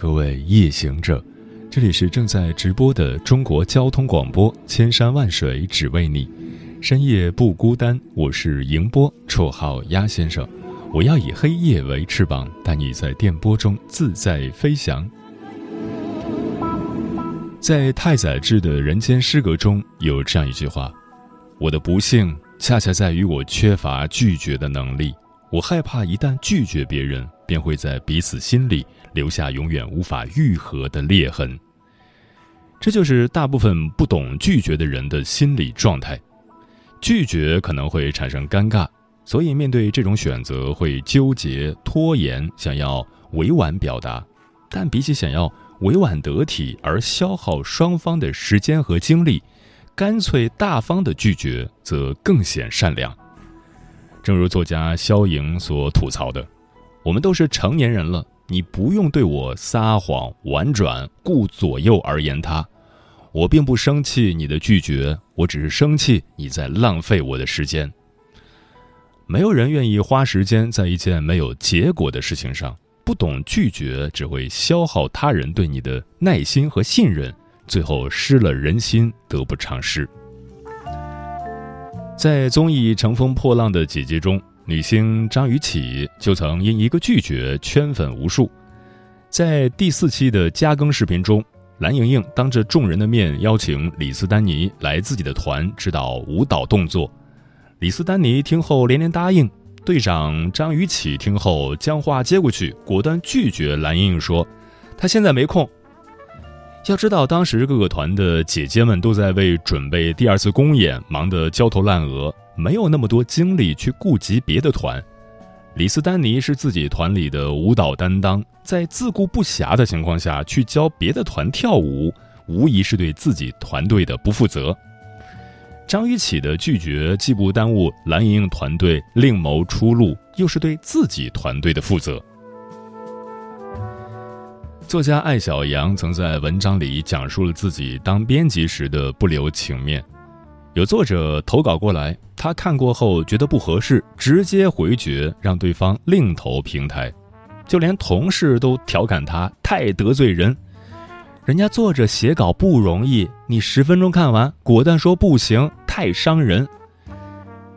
各位夜行者，这里是正在直播的中国交通广播，千山万水只为你，深夜不孤单。我是迎波，绰号鸭先生。我要以黑夜为翅膀，带你在电波中自在飞翔。在太宰治的人间失格中有这样一句话：“我的不幸恰恰在于我缺乏拒绝的能力。我害怕一旦拒绝别人，便会在彼此心里。”留下永远无法愈合的裂痕。这就是大部分不懂拒绝的人的心理状态。拒绝可能会产生尴尬，所以面对这种选择会纠结、拖延，想要委婉表达。但比起想要委婉得体而消耗双方的时间和精力，干脆大方的拒绝则更显善良。正如作家肖莹所吐槽的：“我们都是成年人了。”你不用对我撒谎、婉转、顾左右而言他，我并不生气你的拒绝，我只是生气你在浪费我的时间。没有人愿意花时间在一件没有结果的事情上，不懂拒绝只会消耗他人对你的耐心和信任，最后失了人心，得不偿失。在综艺《乘风破浪的姐姐》中。女星张雨绮就曾因一个拒绝圈粉无数，在第四期的加更视频中，蓝盈莹当着众人的面邀请李斯丹妮来自己的团指导舞蹈动作，李斯丹妮听后连连答应，队长张雨绮听后将话接过去，果断拒绝蓝盈莹说：“她现在没空。”要知道，当时各个团的姐姐们都在为准备第二次公演忙得焦头烂额，没有那么多精力去顾及别的团。李斯丹妮是自己团里的舞蹈担当，在自顾不暇的情况下去教别的团跳舞，无疑是对自己团队的不负责。张雨绮的拒绝既不耽误蓝盈莹团队另谋出路，又是对自己团队的负责。作家艾小阳曾在文章里讲述了自己当编辑时的不留情面。有作者投稿过来，他看过后觉得不合适，直接回绝，让对方另投平台。就连同事都调侃他太得罪人。人家作者写稿不容易，你十分钟看完，果断说不行，太伤人。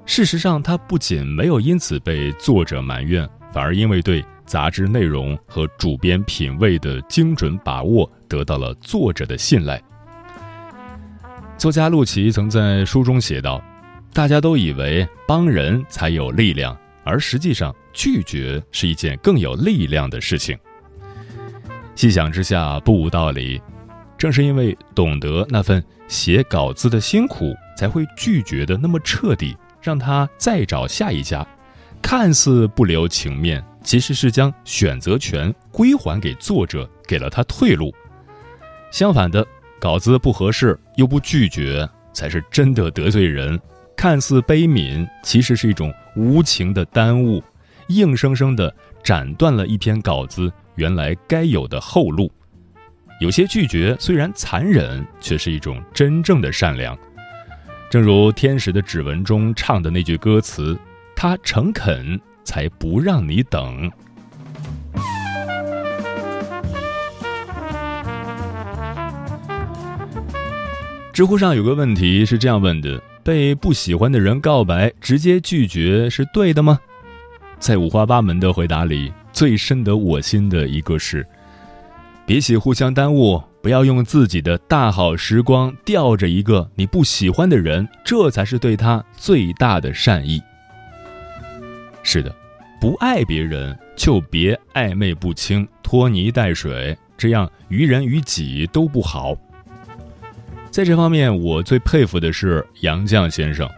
事实上，他不仅没有因此被作者埋怨，反而因为对。杂志内容和主编品味的精准把握，得到了作者的信赖。作家陆琪曾在书中写道：“大家都以为帮人才有力量，而实际上拒绝是一件更有力量的事情。”细想之下，不无道理。正是因为懂得那份写稿子的辛苦，才会拒绝的那么彻底，让他再找下一家。看似不留情面。其实是将选择权归还给作者，给了他退路。相反的，稿子不合适又不拒绝，才是真的得罪人。看似悲悯，其实是一种无情的耽误，硬生生的斩断了一篇稿子原来该有的后路。有些拒绝虽然残忍，却是一种真正的善良。正如《天使的指纹》中唱的那句歌词：“他诚恳。”才不让你等。知乎上有个问题是这样问的：被不喜欢的人告白，直接拒绝是对的吗？在五花八门的回答里，最深得我心的一个是：比起互相耽误，不要用自己的大好时光吊着一个你不喜欢的人，这才是对他最大的善意。是的。不爱别人就别暧昧不清、拖泥带水，这样于人于己都不好。在这方面，我最佩服的是杨绛先生。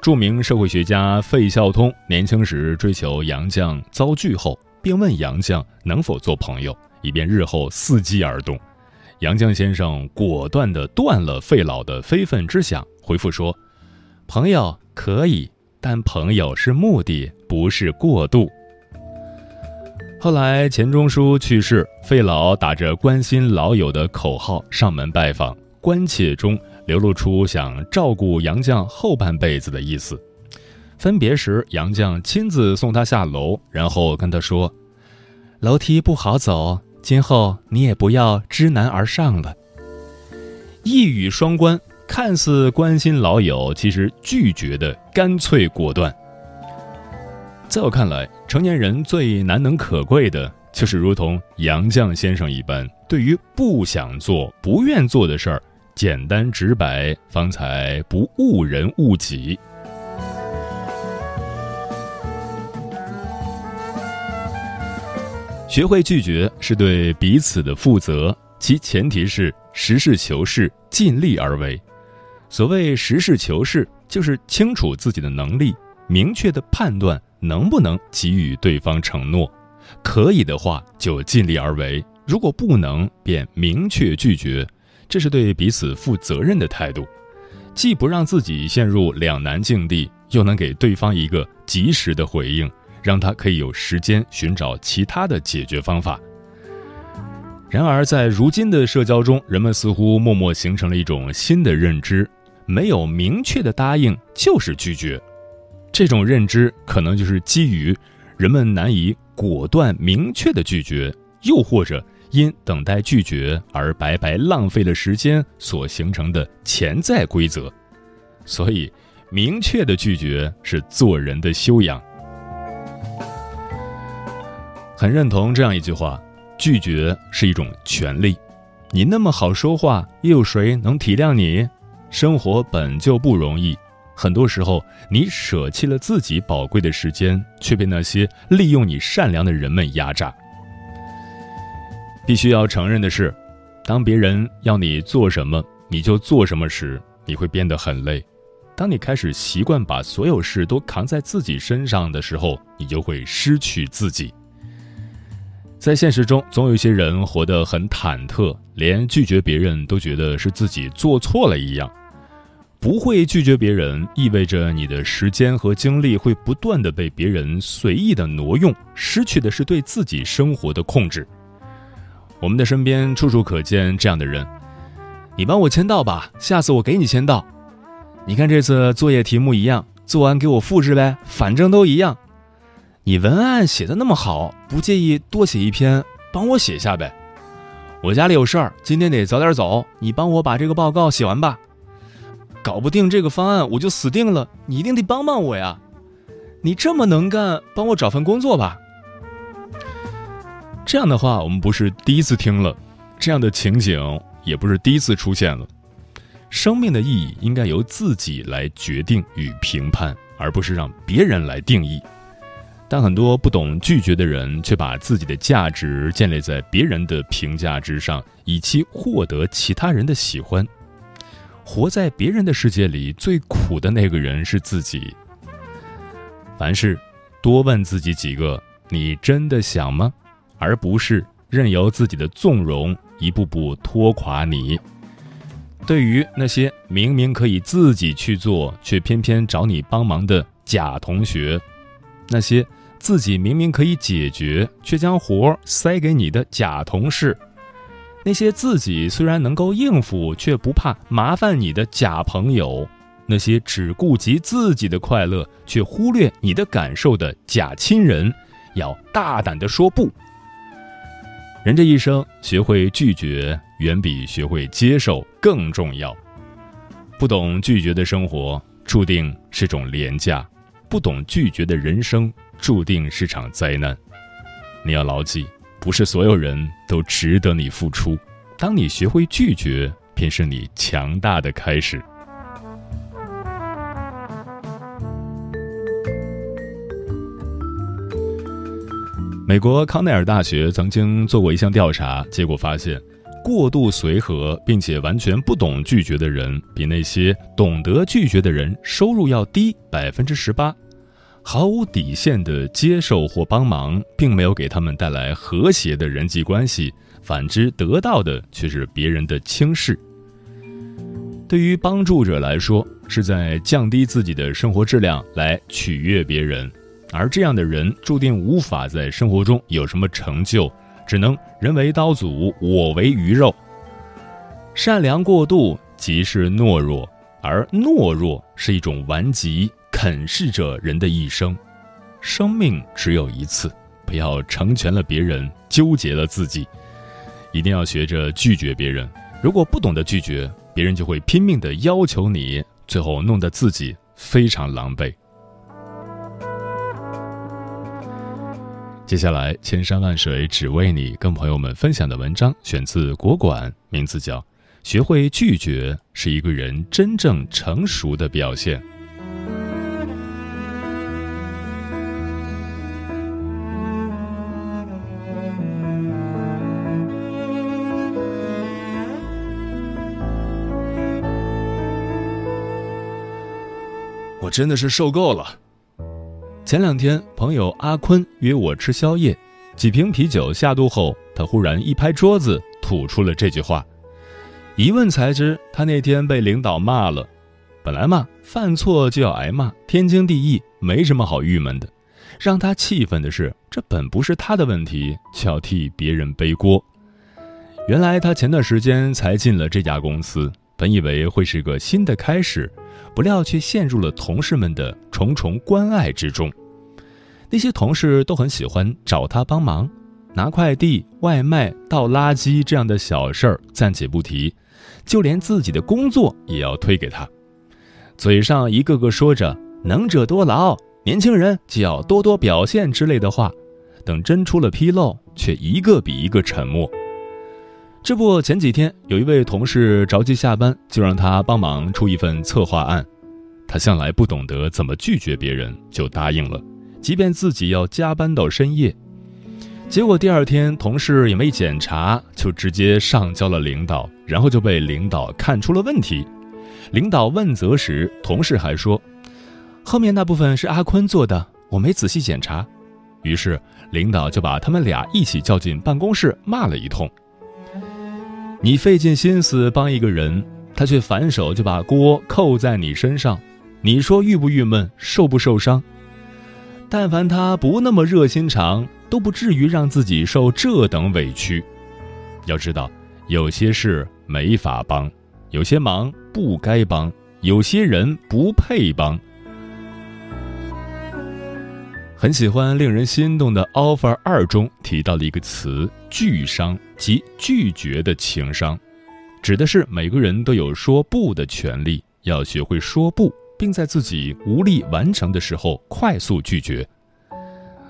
著名社会学家费孝通年轻时追求杨绛遭拒后，并问杨绛能否做朋友，以便日后伺机而动。杨绛先生果断地断了费老的非分之想，回复说：“朋友可以，但朋友是目的，不是过度。”后来钱钟书去世，费老打着关心老友的口号上门拜访，关切中流露出想照顾杨绛后半辈子的意思。分别时，杨绛亲自送他下楼，然后跟他说：“楼梯不好走。”今后你也不要知难而上了。一语双关，看似关心老友，其实拒绝的干脆果断。在我看来，成年人最难能可贵的，就是如同杨绛先生一般，对于不想做、不愿做的事儿，简单直白，方才不误人误己。学会拒绝是对彼此的负责，其前提是实事求是、尽力而为。所谓实事求是，就是清楚自己的能力，明确的判断能不能给予对方承诺。可以的话，就尽力而为；如果不能，便明确拒绝。这是对彼此负责任的态度，既不让自己陷入两难境地，又能给对方一个及时的回应。让他可以有时间寻找其他的解决方法。然而，在如今的社交中，人们似乎默默形成了一种新的认知：没有明确的答应就是拒绝。这种认知可能就是基于人们难以果断明确的拒绝，又或者因等待拒绝而白白浪费了时间所形成的潜在规则。所以，明确的拒绝是做人的修养。很认同这样一句话：拒绝是一种权利。你那么好说话，又有谁能体谅你？生活本就不容易，很多时候你舍弃了自己宝贵的时间，却被那些利用你善良的人们压榨。必须要承认的是，当别人要你做什么，你就做什么时，你会变得很累。当你开始习惯把所有事都扛在自己身上的时候，你就会失去自己。在现实中，总有一些人活得很忐忑，连拒绝别人都觉得是自己做错了一样。不会拒绝别人，意味着你的时间和精力会不断的被别人随意的挪用，失去的是对自己生活的控制。我们的身边处处可见这样的人：你帮我签到吧，下次我给你签到。你看这次作业题目一样，做完给我复制呗，反正都一样。你文案写的那么好，不介意多写一篇，帮我写下呗。我家里有事儿，今天得早点走，你帮我把这个报告写完吧。搞不定这个方案，我就死定了，你一定得帮帮我呀。你这么能干，帮我找份工作吧。这样的话，我们不是第一次听了，这样的情景也不是第一次出现了。生命的意义应该由自己来决定与评判，而不是让别人来定义。但很多不懂拒绝的人，却把自己的价值建立在别人的评价之上，以期获得其他人的喜欢。活在别人的世界里，最苦的那个人是自己。凡事多问自己几个：你真的想吗？而不是任由自己的纵容一步步拖垮你。对于那些明明可以自己去做，却偏偏找你帮忙的假同学，那些。自己明明可以解决，却将活塞给你的假同事；那些自己虽然能够应付，却不怕麻烦你的假朋友；那些只顾及自己的快乐，却忽略你的感受的假亲人，要大胆的说不。人这一生，学会拒绝远比学会接受更重要。不懂拒绝的生活，注定是种廉价；不懂拒绝的人生。注定是场灾难，你要牢记，不是所有人都值得你付出。当你学会拒绝，便是你强大的开始。美国康奈尔大学曾经做过一项调查，结果发现，过度随和并且完全不懂拒绝的人，比那些懂得拒绝的人收入要低百分之十八。毫无底线的接受或帮忙，并没有给他们带来和谐的人际关系，反之得到的却是别人的轻视。对于帮助者来说，是在降低自己的生活质量来取悦别人，而这样的人注定无法在生活中有什么成就，只能人为刀俎，我为鱼肉。善良过度即是懦弱，而懦弱是一种顽疾。啃噬着人的一生，生命只有一次，不要成全了别人，纠结了自己，一定要学着拒绝别人。如果不懂得拒绝，别人就会拼命的要求你，最后弄得自己非常狼狈。接下来，千山万水只为你，跟朋友们分享的文章选自国馆，名字叫《学会拒绝是一个人真正成熟的表现》。真的是受够了。前两天，朋友阿坤约我吃宵夜，几瓶啤酒下肚后，他忽然一拍桌子，吐出了这句话。一问才知，他那天被领导骂了。本来嘛，犯错就要挨骂，天经地义，没什么好郁闷的。让他气愤的是，这本不是他的问题，却要替别人背锅。原来他前段时间才进了这家公司，本以为会是个新的开始。不料却陷入了同事们的重重关爱之中。那些同事都很喜欢找他帮忙，拿快递、外卖、倒垃圾这样的小事儿暂且不提，就连自己的工作也要推给他。嘴上一个个说着“能者多劳”，年轻人就要多多表现之类的话，等真出了纰漏，却一个比一个沉默。这不，前几天有一位同事着急下班，就让他帮忙出一份策划案。他向来不懂得怎么拒绝别人，就答应了，即便自己要加班到深夜。结果第二天，同事也没检查，就直接上交了领导，然后就被领导看出了问题。领导问责时，同事还说：“后面那部分是阿坤做的，我没仔细检查。”于是领导就把他们俩一起叫进办公室，骂了一通。你费尽心思帮一个人，他却反手就把锅扣在你身上，你说郁不郁闷，受不受伤？但凡他不那么热心肠，都不至于让自己受这等委屈。要知道，有些事没法帮，有些忙不该帮，有些人不配帮。很喜欢令人心动的 offer 二中提到的一个词“拒商”，即拒绝的情商，指的是每个人都有说不的权利，要学会说不，并在自己无力完成的时候快速拒绝。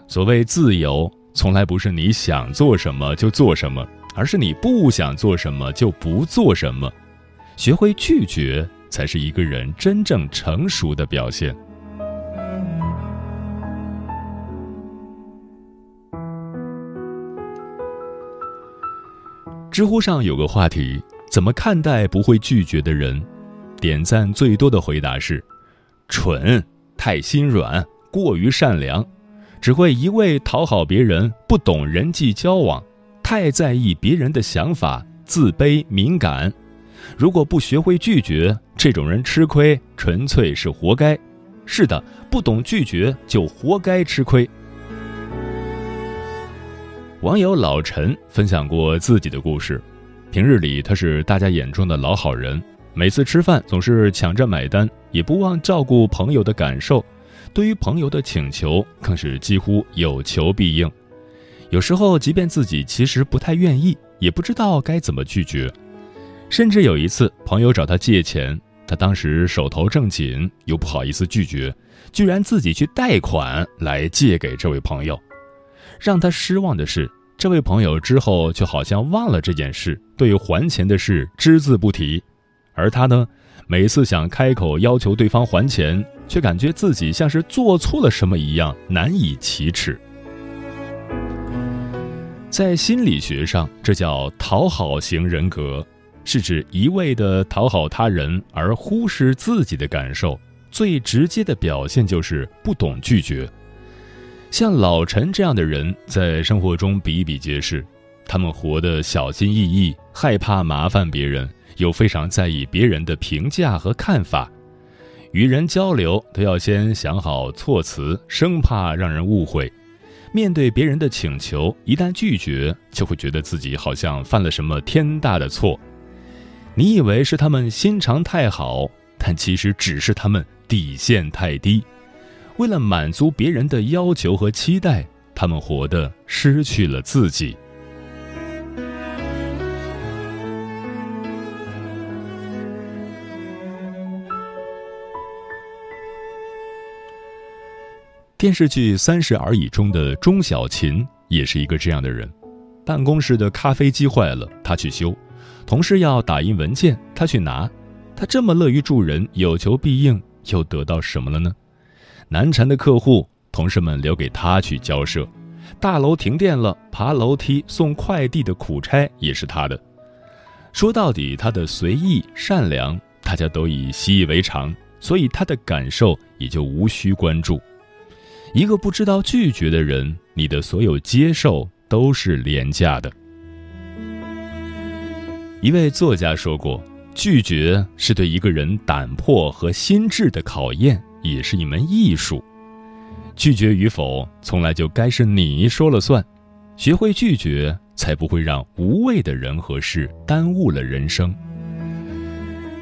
所谓自由，从来不是你想做什么就做什么，而是你不想做什么就不做什么。学会拒绝，才是一个人真正成熟的表现。知乎上有个话题：怎么看待不会拒绝的人？点赞最多的回答是：蠢、太心软、过于善良，只会一味讨好别人，不懂人际交往，太在意别人的想法，自卑敏感。如果不学会拒绝，这种人吃亏，纯粹是活该。是的，不懂拒绝就活该吃亏。网友老陈分享过自己的故事。平日里他是大家眼中的老好人，每次吃饭总是抢着买单，也不忘照顾朋友的感受。对于朋友的请求，更是几乎有求必应。有时候，即便自己其实不太愿意，也不知道该怎么拒绝。甚至有一次，朋友找他借钱，他当时手头正紧，又不好意思拒绝，居然自己去贷款来借给这位朋友。让他失望的是，这位朋友之后就好像忘了这件事，对还钱的事只字不提。而他呢，每次想开口要求对方还钱，却感觉自己像是做错了什么一样，难以启齿。在心理学上，这叫讨好型人格，是指一味的讨好他人而忽视自己的感受，最直接的表现就是不懂拒绝。像老陈这样的人，在生活中比比皆是。他们活得小心翼翼，害怕麻烦别人，又非常在意别人的评价和看法。与人交流都要先想好措辞，生怕让人误会。面对别人的请求，一旦拒绝，就会觉得自己好像犯了什么天大的错。你以为是他们心肠太好，但其实只是他们底线太低。为了满足别人的要求和期待，他们活得失去了自己。电视剧《三十而已》中的钟小琴也是一个这样的人。办公室的咖啡机坏了，他去修；同事要打印文件，他去拿。他这么乐于助人，有求必应，又得到什么了呢？难缠的客户，同事们留给他去交涉；大楼停电了，爬楼梯送快递的苦差也是他的。说到底，他的随意善良，大家都已习以为常，所以他的感受也就无需关注。一个不知道拒绝的人，你的所有接受都是廉价的。一位作家说过：“拒绝是对一个人胆魄和心智的考验，也是一门艺术。拒绝与否，从来就该是你说了算。学会拒绝，才不会让无谓的人和事耽误了人生。”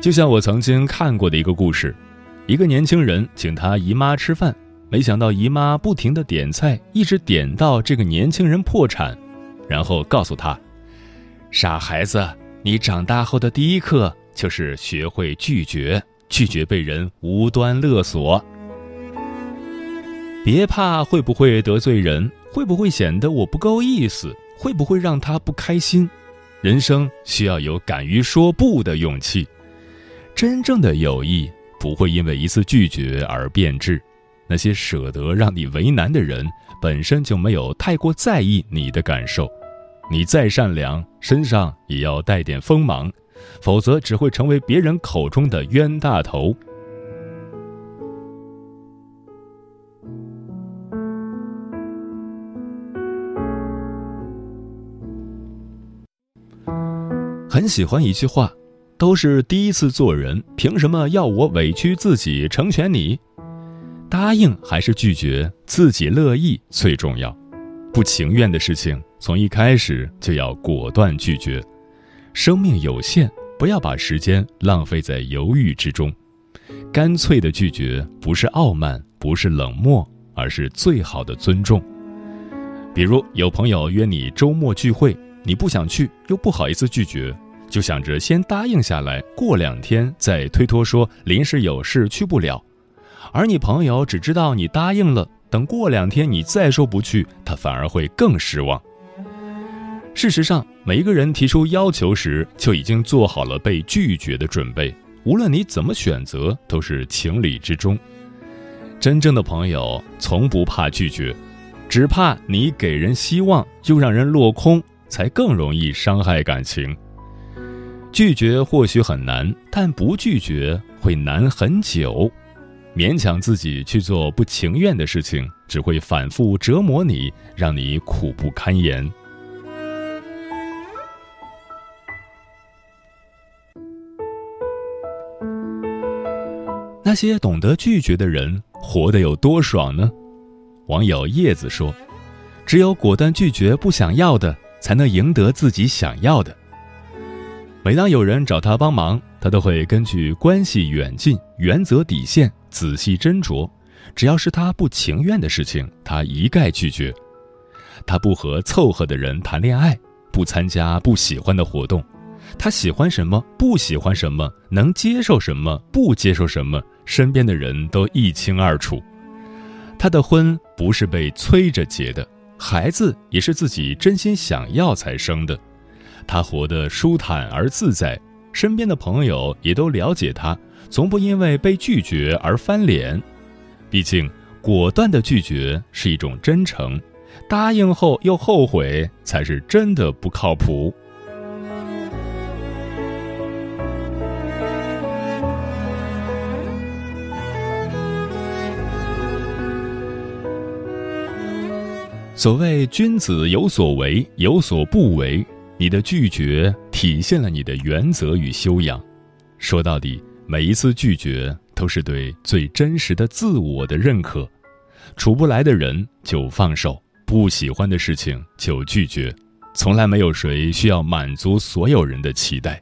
就像我曾经看过的一个故事，一个年轻人请他姨妈吃饭。没想到姨妈不停的点菜，一直点到这个年轻人破产，然后告诉他：“傻孩子，你长大后的第一课就是学会拒绝，拒绝被人无端勒索。别怕会不会得罪人，会不会显得我不够意思，会不会让他不开心。人生需要有敢于说不的勇气。真正的友谊不会因为一次拒绝而变质。”那些舍得让你为难的人，本身就没有太过在意你的感受。你再善良，身上也要带点锋芒，否则只会成为别人口中的冤大头。很喜欢一句话：“都是第一次做人，凭什么要我委屈自己成全你？”答应还是拒绝，自己乐意最重要。不情愿的事情，从一开始就要果断拒绝。生命有限，不要把时间浪费在犹豫之中。干脆的拒绝，不是傲慢，不是冷漠，而是最好的尊重。比如有朋友约你周末聚会，你不想去，又不好意思拒绝，就想着先答应下来，过两天再推脱说临时有事去不了。而你朋友只知道你答应了，等过两天你再说不去，他反而会更失望。事实上，每一个人提出要求时就已经做好了被拒绝的准备，无论你怎么选择，都是情理之中。真正的朋友从不怕拒绝，只怕你给人希望又让人落空，才更容易伤害感情。拒绝或许很难，但不拒绝会难很久。勉强自己去做不情愿的事情，只会反复折磨你，让你苦不堪言。那些懂得拒绝的人，活得有多爽呢？网友叶子说：“只有果断拒绝不想要的，才能赢得自己想要的。”每当有人找他帮忙，他都会根据关系远近、原则底线。仔细斟酌，只要是他不情愿的事情，他一概拒绝。他不和凑合的人谈恋爱，不参加不喜欢的活动。他喜欢什么，不喜欢什么，能接受什么，不接受什么，身边的人都一清二楚。他的婚不是被催着结的，孩子也是自己真心想要才生的。他活得舒坦而自在，身边的朋友也都了解他。从不因为被拒绝而翻脸，毕竟果断的拒绝是一种真诚，答应后又后悔才是真的不靠谱。所谓君子有所为，有所不为。你的拒绝体现了你的原则与修养。说到底，每一次拒绝都是对最真实的自我的认可。处不来的人就放手，不喜欢的事情就拒绝。从来没有谁需要满足所有人的期待。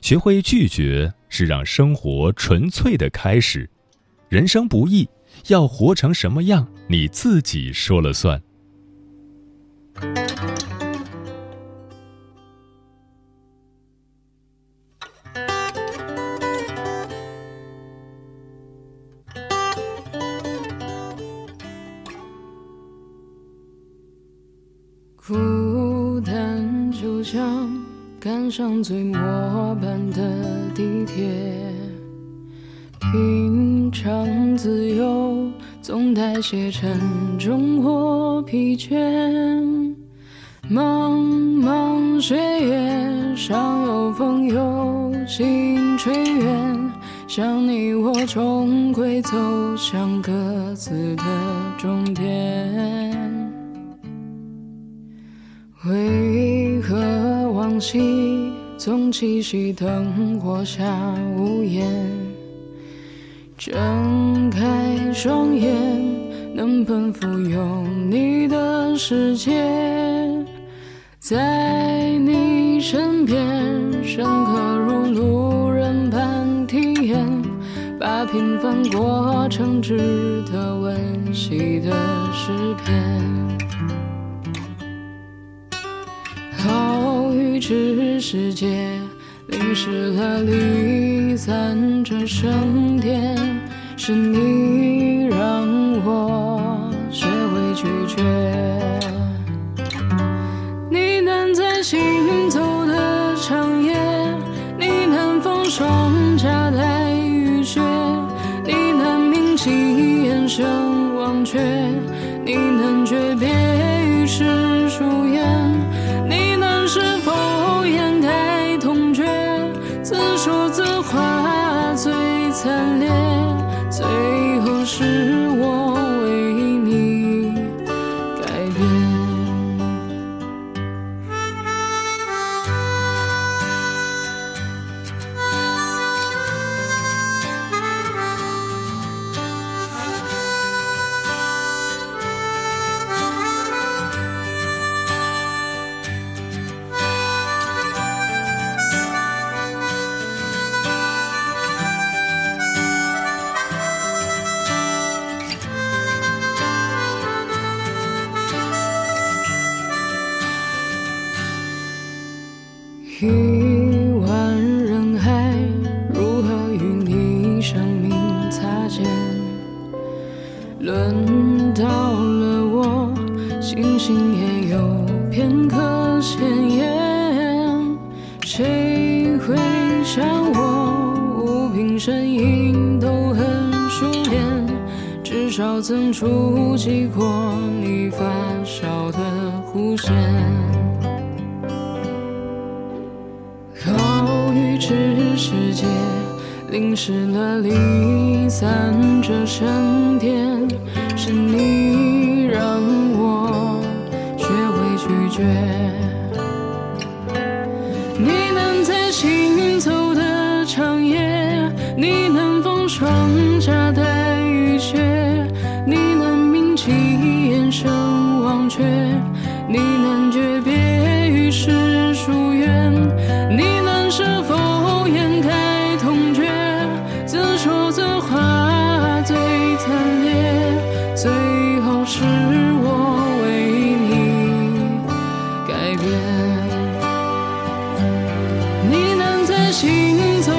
学会拒绝是让生活纯粹的开始。人生不易，要活成什么样，你自己说了算。孤单就像赶上最末班的地铁，平常自由总带些沉重或疲倦。终会走向各自的终点。为何往昔总栖息灯火下无言？睁开双眼，能奔赴有你的世界，在你身边，深刻如路，平凡过程值得温习的诗篇。好雨知世界，淋湿了离散这圣殿，是你让我学会拒绝。世界，淋湿了离散这沉淀，是你让我学会拒绝。行走。